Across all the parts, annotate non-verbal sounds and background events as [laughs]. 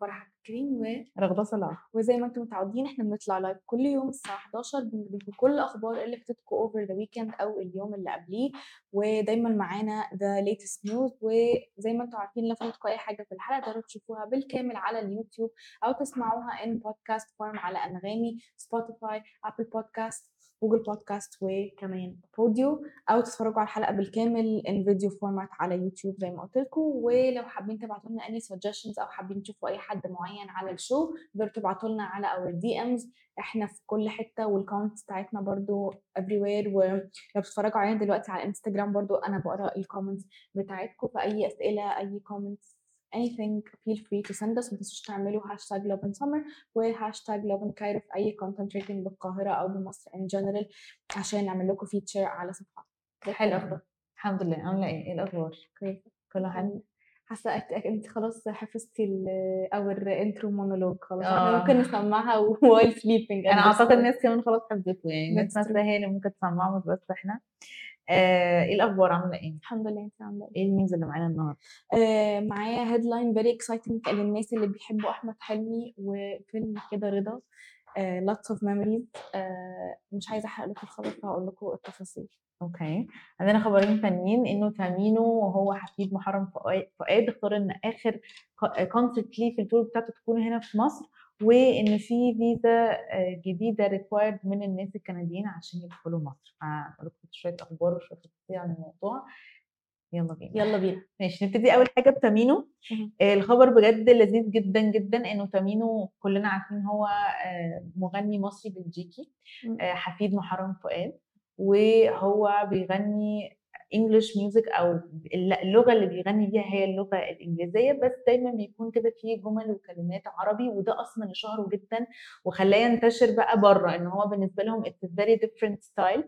فرح كريم و رغده صلاح. وزي ما أنتم متعودين إحنا بنطلع live كل يوم الساعة 11 بنجيب كل الأخبار اللي فاتتكم over the weekend أو اليوم اللي قبليه ودايما معانا the latest news وزي ما أنتم عارفين لو فاتتكم أي حاجة في الحلقة تقدروا تشوفوها بالكامل على اليوتيوب أو تسمعوها in podcast form على أنغامي سبوتيفاي Apple Podcast Google Podcast وكمان بوديو أو تتفرجوا على الحلقة بالكامل in video format على يوتيوب زي ما قلت لكم ولو حابين تبعتوا لنا any suggestions أو حابين تشوفوا أي حد معين على ال show تقدروا تبعتوا لنا على our DMs إحنا في كل حتة وال comments بتاعتنا برضو everywhere. ولو بتتفرجوا علينا دلوقتي على انستجرام برضو أنا بقرأ ال comments بتاعتكم. في اي أسئلة أي comments anything feel free to send us. ما تنسوش تعملوا هاشتاج Love in Summer وهاشتاج Love in Cairo في أي content related بالقاهرة أو بمصر in general عشان نعمل لكم feature على صفحات حلو. الحمد لله. عاملة إيه؟ إيه الأخبار؟ كويسة. كله حلو حاسة انت خلاص حفظتي ال- أو ال intro monologue خلاص. آه. إحنا ممكن نسمعها [laughs] while sleeping. أنا أعتقد الناس كمان خلاص حفظته يعني. نفسها true. هي اللي ممكن تسمعهم مش بس إحنا. آه إيه الأخبار؟ عاملة إيه؟ الحمد لله انت عاملة إيه؟ إيه ال news اللي معانا النهارده؟ آه، معايا headline very exciting للناس اللي بيحبوا أحمد حلمي وفيلم كده رضا. lots of memories مش عايزة أحرق لكم الخبر فهقول لكم التفاصيل. okay. عندنا خبرين تانيين إنه تامينو وهو حفيد محرم فؤاد اختار إن آخر concert ليه في ال tour بتاعته تكون هنا في مصر وإن في فيزا آه، جديدة required من الناس الكنديين عشان يدخلوا مصر. لكم شوية أخبار وشوية تفاصيل عن الموضوع. يلا بينا. يلا بينا. ماشي نبتدي أول حاجة بتامينو. آه، الخبر بجد لذيذ جدا جدا إنه تامينو كلنا عارفين هو آه، مغني مصري بلجيكي حفيد محرم فؤاد. وهو بيغني English music أو الل- اللغة اللي بيغني بيها هي اللغة الإنجليزية بس دايما بيكون كده فيه جمل وكلمات عربي وده أصلا اللي شهره جدا وخلاه ينتشر بقى بره إن هو بالنسبة لهم a very different style.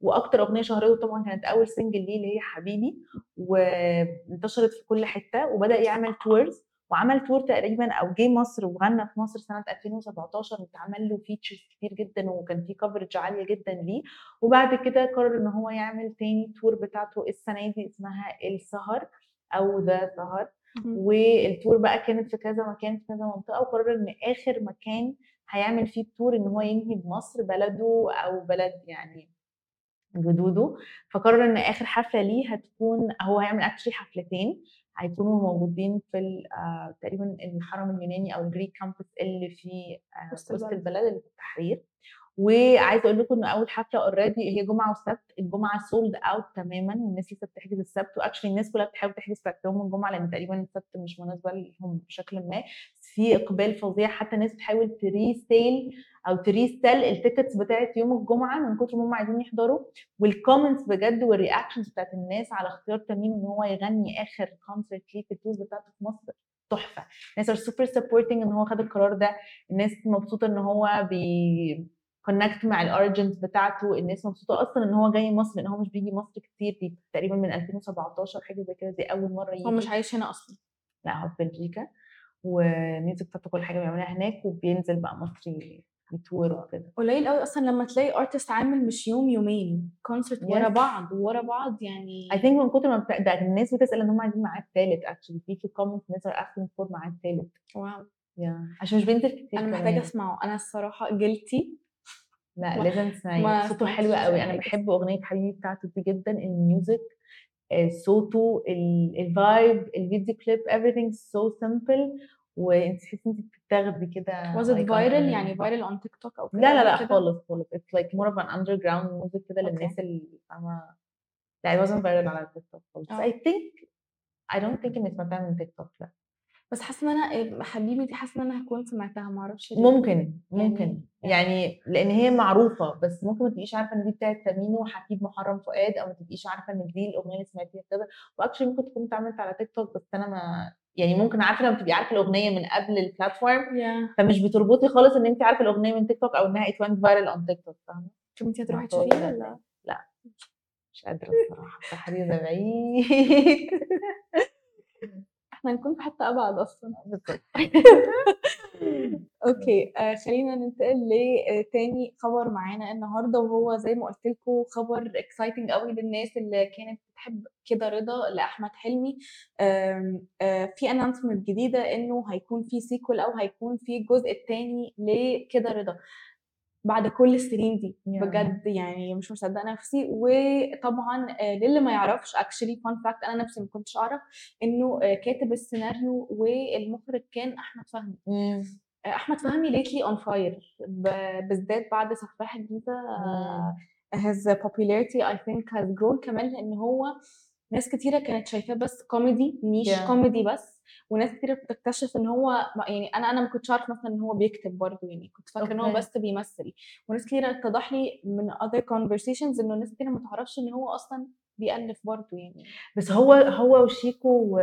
وأكتر أغنية شهرته طبعا كانت أول single ليه اللي هي حبيبي وانتشرت في كل حتة وبدأ يعمل tours وعمل tour تقريبا أو جه مصر وغنى في مصر سنة 2017 واتعمل له features كتير جدا وكان في coverage عالية جدا ليه وبعد كده قرر إن هو يعمل تاني tour بتاعته السنة دي اسمها السهر أو the سهر. وال tour بقى كانت في كذا مكان في كذا منطقة وقرر إن آخر مكان هيعمل فيه ال tour إن هو ينهي بمصر بلده أو بلد يعني جدوده فقرر إن آخر حفلة ليه هتكون هو هيعمل actually حفلتين هيكونوا موجودين في آه، تقريبا الحرم اليوناني أو ال Greek Campus اللي في آه، وسط البلد. اللي في التحرير وعايزة أقول لكم إن أول حفلة already هي جمعة وسبت الجمعة sold out تماما والناس لسه بتحجز السبت و actually الناس كلها بتحاول تحجز سبت يوم الجمعة لأن تقريبا السبت مش مناسبة لهم بشكل ما في إقبال فظيع حتى الناس بتحاول to resell أو to resell ال tickets بتاعت يوم الجمعة من كتر ما هم عايزين يحضروا. وال comments بجد وال reactions بتاعت الناس على اختيار تامينو إن هو يغني آخر concert ليه في ال tour بتاعته في مصر. تحفة. الناس are super supporting إن هو خد القرار ده. الناس مبسوطة إن هو بي connect مع ال origins بتاعته. الناس مبسوطة أصلا إن هو جاي مصر لأن هو مش بيجي مصر كتير. دي تقريبا من 2017 حاجة زي كده دي أول مرة يجي هو مش عايش هنا أصلا. لا هو في بلجيكا. بتاعته كل حاجة بيعملها هناك وبينزل بقى مصر ي- ي tour وكده. قليل قوي أصلا لما تلاقي artist عامل مش يوم يومين concert ورا. بعض ورا بعض يعني I think من كتر ما بتا... ده الناس بتسأل إن هم عايزين ميعاد ثالث actually في في الناس are asking for ميعاد ثالث wow. Yeah. عشان مش بينزل كتير أنا. محتاجة أسمعه. أنا الصراحة جلتي لا لازم تسمعيه. صوته حلو قوي أنا. بحب أغنية حبيبي بتاعته دي جدا ال music صوته ال vibe ال video clip everything so simple. وانت تحسي انت بتاخدي كده was it viral يعني viral on تيك توك أو كده لا لا لا؟ خالص خالص. It's like more of an underground music كده. للناس اللي فاهمة. لا it wasn't viral على تيك توك خالص. آه. I think I don't think اني سمعتها من تيك توك لا. بس حاسة إن أنا إيه، حبيبي دي حاسة إن أنا هكون سمعتها ما أعرفش. ممكن ممكن. يعني لأن هي معروفة بس ممكن ما تبقيش عارفة إن دي بتاعت تامينو حفيد محرم فؤاد أو ما تبقيش عارفة إن دي الأغنية اللي سمعتيها كده و actually ممكن تكون اتعملت على تيك توك بس أنا ما يعني ممكن عارفة لما تبقي عارفة الأغنية من قبل ال platform يا فمش بتربطي خالص إن انت عارفة الأغنية من تيك توك أو إنها it went viral on تيك توك فاهمه انت هتروحي تشوفيها. ولا؟ مش قادرة [laughs] الصراحة. التحرير ده بعيد. [laughs] إحنا هنكون في حتة أبعد أصلا. بالضبط. [laughs] okay آه خلينا ننتقل لتاني خبر معانا النهارده وهو زي ما قلت لكم خبر exciting قوي للناس اللي كانت بتحب كده رضا لأحمد حلمي. آم، آه في announcement جديدة إنه هيكون في sequel أو هيكون في الجزء الثاني لكده رضا. بعد كل السنين دي Yeah. بجد يعني مش مصدقة نفسي وطبعا آه، للي ما يعرفش actually fun fact أنا نفسي ما كنتش أعرف إنه آه، كاتب السيناريو والمخرج كان أحمد فهمي إمم. آه، أحمد فهمي lately on fire بالذات بعد سفاح الجيزه إمم. his popularity I think has grown كمان لأن هو ناس كتيرة كانت شايفاه بس comedy niche Yeah. كوميدي بس وناس كتيرة بتكتشف إن هو ما- يعني أنا أنا ما كنتش عارف مثلا إن هو بيكتب برضه يعني كنت فاكرة إن هو. بس بيمثل وناس كتيرة اتضح لي من other conversations إنه ناس كتيرة ما تعرفش إن هو أصلا بيألف برضه يعني بس هو هو وشيكو و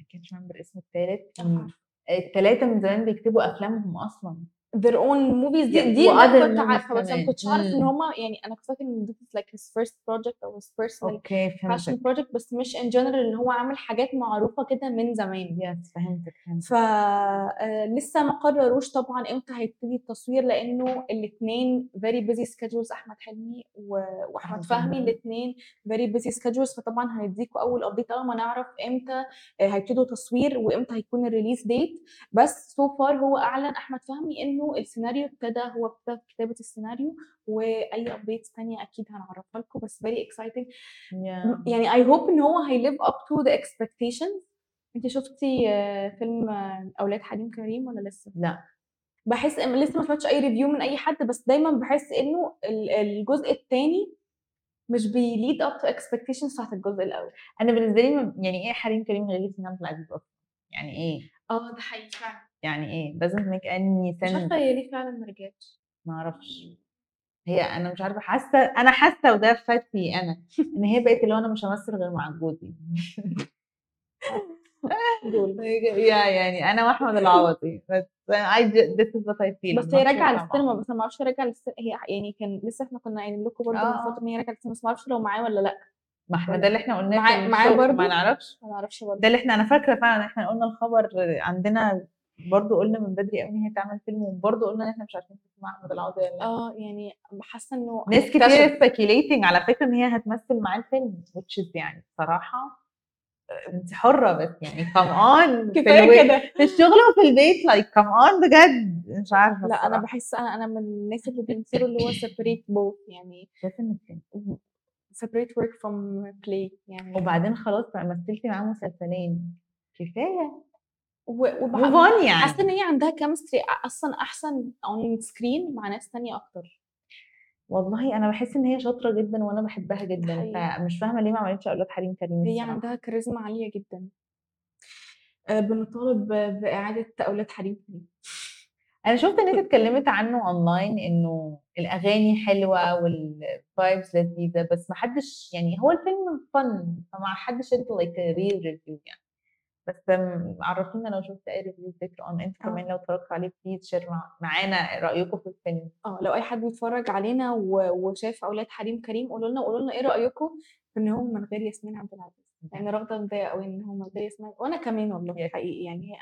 can't remember اسمه التالت أنا التلاتة من زمان بيكتبوا أفلامهم أصلًا. Their own movies دي, دي اللي كنت عارفة بس أنا كنتش عارف إن. هما يعني أنا كنت فاكرة إن this is like his first project أو his okay passion فهمتك. project بس مش in general إن هو عامل حاجات معروفة كده من زمان yes فهمتك فهمتك. ف آه، لسه ما قرروش طبعا إمتى هيبتدي التصوير لأنه الاثنين very busy schedules أحمد حلمي وأحمد فهمي. الاثنين very busy schedules فطبعا هنديكوا أول update اول ما نعرف إمتى آه، هيبتدوا تصوير وإمتى هيكون ال release date بس so far هو أعلن أحمد فهمي إنه السيناريو ابتدى هو ابتدى في كتابة السيناريو وأي updates تانية أكيد هنعرفها لكم بس very exciting Yeah. يعني I hope إن هو هي live up to the expectations أنت شفتي آه، فيلم آه، أولاد حريم كريم ولا لسه؟ لأ. بحس لسه ما سمعتش أي review من أي حد بس دايما بحس إنه ال- الجزء الثاني مش بي live up to expectations بتاعت الجزء الأول أنا بالنسبة لي يعني إيه حريم كريم غير ياسمين عبد العزيز أصلًا؟ يعني إيه؟ آه ده حقيقي فعلا يعني إيه؟ doesn't make any مش sense. عارفه هي ليه فعلا ما رجعتش ما أعرفش. هي أنا مش عارفة حاسة أنا حاسة وده فات فيي أنا إن هي بقت اللي هو أنا مش هامثل غير مع جوزي. [laughs] [laughs] يا يعني أنا وأحمد العوضي بس ju this is what I feel. بس هي راجعة للسينما. بس أنا ما أعرفش راجعة للسينما هي يعني كان لسه إحنا كنا قايلين لكم برضه من آه. فترة إن هي راجعة للسينما بس ما أعرفش لو معاه ولا لأ ما إحنا ده اللي إحنا قلناه معاه- معاه برضه؟ ما نعرفش. ما أعرفش برضه ده اللي إحنا أنا فاكرة فعلًا إحنا قلنا الخبر عندنا برضه قلنا من بدري أوي إن هي تعمل فيلم وبرضه قلنا إن إحنا مش عارفين مع أحمد العوضي والّا لأ. آه يعني حاسة إنه ناس كتير speculating على فكرة إن هي هتمثل معاه الفيلم is يعني بصراحة أنتِ حرة بس يعني on [laughs] في كفاية كده في الشغل وفي البيت like come on بجد مش عارفة لا أنا بصراحة. بحس أنا أنا من الناس اللي بينصروا اللي هو separate both يعني definitely. Separate work from play يعني. وبعدين خلاص بقى مثلتِ معاه مسلسلين. كفاية. و- move وبح- on يعني. حاسة إن هي عندها chemistry أصلا أحسن on screen مع ناس تانية أكتر. والله أنا باحس إن هي شاطرة جدًا وأنا باحبها جدًا. حقيقي. فمش فاهمة ليه ما عملتش أولاد حريم كريم هي الصراحة. عندها كاريزما عالية جدا. آه، بنطالب بإعادة أولاد حريم كريم. أنا شُفت ناس اتكلمت عنه online إنه الأغاني حلوة والvibes لذيذة بس ما حدش يعني هو الفيلم fun فما حدش ادّى like a real review يعني. بس عرّفينا لو شُفتِ أي review later on أنتِ آه. كمان لو اتفرجتوا عليه share مع معانا رأيكم في الفيلم. آه لو أي حد بيتفرج علينا وشاف أولاد حريم كريم قولوا لنا قولوا لنا إيه رأيكم في إن هو من غير ياسمين عبد العزيز [laughs] يعني رغده متضايقه قوي إن هو من غير ياسمين وأنا كمان والله. حقيقي يعني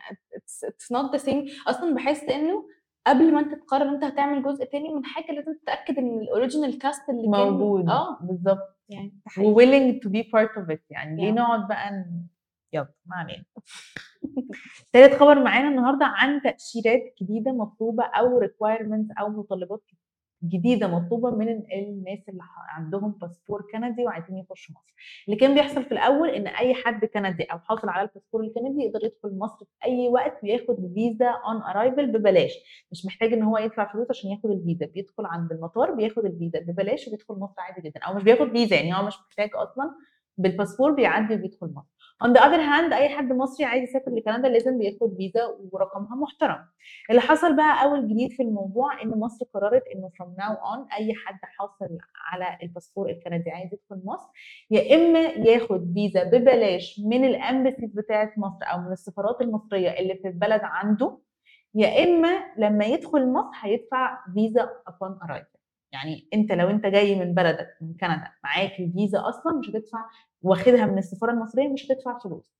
it's not the same أصلا بحس إنه قبل ما أنت تقرر أنت هتعمل جزء تاني من حاجة لازم تتأكد إن ال original cast اللي موجود آه بالضبط يعني. وwilling to be part of it يعني ليه. نقعد بقى ن يالّا ما علينا. [laughs] تالت خبر معانا النهارده عن تأشيرات جديدة مطلوبة أو requirements أو متطلبات جديدة مطلوبة من الناس اللي عندهم باسبور كندي وعايزين يخشوا مصر. اللي كان بيحصل في الأول إن أي حد كندي أو حاصل على الباسبور الكندي يقدر يدخل مصر في أي وقت وياخد فيزا on arrival ببلاش، مش محتاج إن هو يدفع فلوس عشان ياخد الفيزا، بيدخل عند المطار بياخد الفيزا ببلاش وبيدخل مصر عادي جدًا، أو مش بياخد فيزا يعني هو مش محتاج أصلًا بالباسبور بيعدي وبيدخل مصر. On the other hand أي حد مصري عايز يسافر لكندا لازم بياخد فيزا ورقمها محترم. اللي حصل بقى أول جديد في الموضوع إن مصر قررت إنه from now on أي حد حاصل على الباسبور الكندي عايز يدخل مصر يا إما ياخد فيزا ببلاش من الembassies بتاعة مصر أو من السفارات المصرية اللي في البلد عنده، يا إما لمّا يدخل مصر هيدفع فيزا upon arrival. يعني أنت لو أنت جاي من بلدك من كندا معاك الفيزا أصلًا مش هتدفع واخدها من السفارة المصرية مش هتدفع فلوس.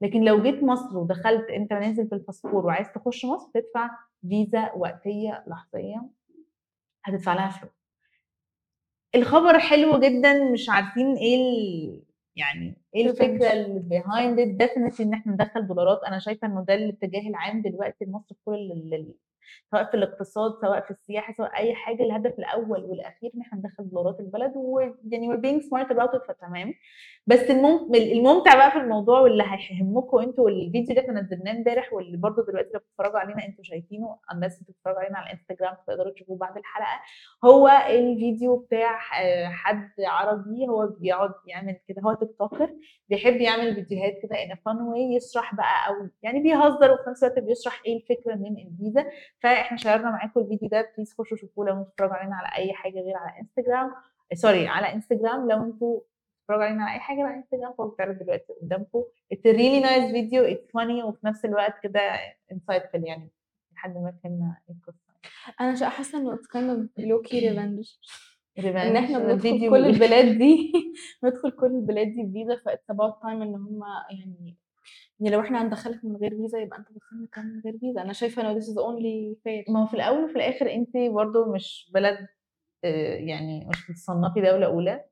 لكن لو جيت مصر ودخلت أنت نازل بالباسبور وعايز تخش مصر تدفع فيزا وقتية لحظية هتدفع لها فلوس. الخبر حلو جدا مش عارفين إيه ال... يعني إيه الفكرة اللي behind definitely إن إحنا ندخل دولارات. أنا شايفة إنه ده الاتجاه العام دلوقتي لمصر في كل سواء في الاقتصاد سواء في السياحة سواء أي حاجة الهدف الأول والأخير إن إحنا ندخل دولارات البلد ويعني we're smart about it فتمام. بس المم... الممتع بقى في الموضوع واللي هيهمكم أنتوا والفيديو اللي إحنا نزلناه امبارح واللي برضه دلوقتي لو بتتفرجوا علينا أنتوا شايفينه الناس اللي بتتفرجوا علينا على الإنستجرام تقدروا تشوفوه بعد الحلقة. هو الفيديو بتاع حد عربي هو بيقعد يعمل كده هو TikToker بيحب يعمل فيديوهات كده in fun way يشرح بقى أو يعني بيهزر وفي نفس الوقت بيشرح إيه الفكرة من الفيزا. فاحنا شيرنا معاكم الفيديو ده. please خشوا شوفوه لو أنتوا بتتفرجوا علينا على أي حاجة غير على انستجرام sorry على انستجرام لو أنتوا بتتفرجوا علينا على أي حاجة على انستجرام فهو بيتعرض دلوقتي قدامكم. it's really nice video it's funny وفي نفس الوقت كده insightful يعني. لحد ما فهمنا القصة. أنا حاسة إنه it's kind of lowkey revenge إن إحنا [laughs] بندخل كل البلاد دي. ندخل كل البلاد دي بفيزا ف it's about time إن هم يعني يعني لو إحنا هندخلك من غير فيزا يبقى أنت دخلنا كمان من غير فيزا. أنا شايفة إنه this is only fair. ما هو في الأول وفي الآخر أنت برضو مش بلد آه، يعني مش بتصنفي دولة أولى.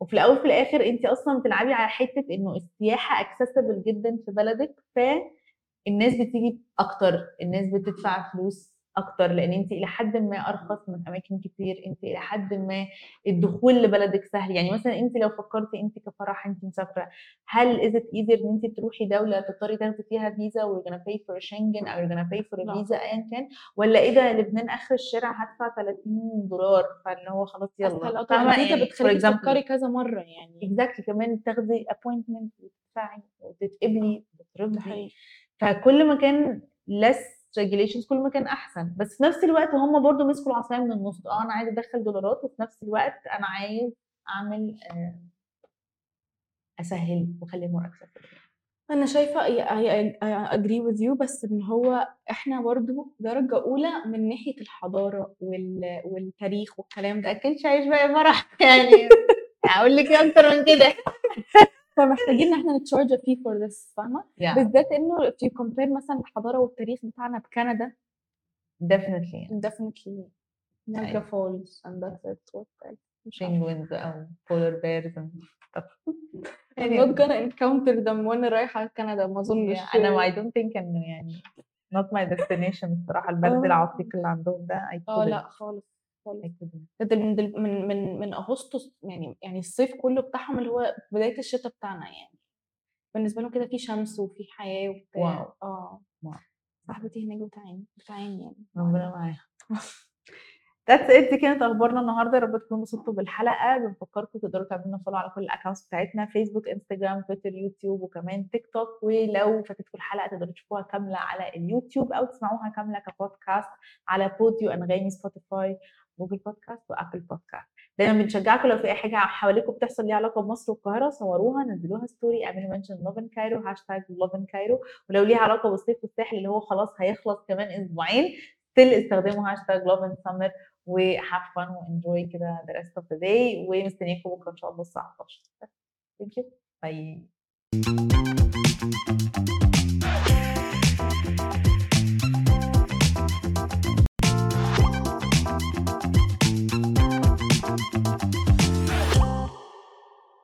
وفي الأول وفي الآخر أنت أصلا بتلعبي على حتة إنه السياحة accessible جدا في بلدك فالناس بتيجي أكتر الناس بتدفع فلوس أكتر لأن انت إلى حد ما أرخص من أماكن كتير انت إلى حد ما الدخول لبلدك سهل. يعني مثلا انت لو فكرتي انت كفرح انت مسافرة هل is it easier إن انت تروحي دولة تضطري تاخدي فيها فيزا و gonna pay for شنجن أو gonna pay for لا. فيزا ايا كان؟ ولا إيه ده لبنان آخر الشارع هدفع 30 دولار فاللي هو خلاص يلا. أكتر فاهمة؟ الفيزا يعني بتخليكي example. تفكري كذا مرة يعني. exactly كمان تاخدي appointment وتدفعي وتتقبلي حقيقي فكل ما كان less regulations كل ما كان أحسن. بس في نفس الوقت هم برضو مسكوا العصاية من النص. آه أنا عايز أدخل دولارات وفي نفس الوقت أنا عايز أعمل آه، أسهل وأخلي more acceptable أنا شايفة I, I agree with you بس إن هو إحنا برضو درجة أولى من ناحية الحضارة وال, والتاريخ والكلام ده. أكيد عايش بقى فرح يعني أقول لك أكتر من كده. [laughs] فمحتاجين إن إحنا نتشارج فيه فور ذس فاهمة؟ Yeah. بالذات إنه you compare مثلا الحضارة والتاريخ بتاعنا بكندا. Definitely. Definitely. أيوة. Falls and that's it. Penguins أو polar bears and stuff. I'm not gonna encounter them وأنا رايحه كندا ما أظنش. Yeah, أنا I don't think إنه يعني not my destination. الصراحه البرد آه. العقيق اللي عندهم ده آه. لا خالص. خالص. من دل- من من من أغسطس يعني يعني الصيف كله بتاعهم اللي هو بداية الشتاء بتاعنا يعني. بالنسبة لهم كده في شمس وفي حياة وبتاع. واو. آه. واو. صاحبتي هناك بتعاني بتعاني يعني. ربنا [laughs] معاها. That's it. دي كانت أخبارنا النهارده. يا رب تكونوا انبسطتوا بالحلقة. بنفكركم تقدروا تعملوا لنا follow على كل ال accounts بتاعتنا فيسبوك انستجرام تويتر يوتيوب وكمان تيك توك ولو فاتتكم الحلقة تقدروا تشوفوها كاملة على اليوتيوب أو تسمعوها كاملة كبودكاست على بوديو أنغامي سبوتيفاي جوجل بودكاست وابل بودكاست دايما بنشجعكم لو في أي حاجة حواليكم بتحصل ليها علاقة بمصر والقاهرة صوروها نزلوها story اعملوا mention لوفن كايرو هاشتاج لوفن كايرو ولو ليها علاقة بالصيف والساحل اللي هو خلاص هيخلص كمان أسبوعين still استخدموا هاشتاج لوفن سمر و have fun و enjoy كده the rest of the day ومستنياكم بكرة إن شاء الله الساعة 11 Thank you. Bye.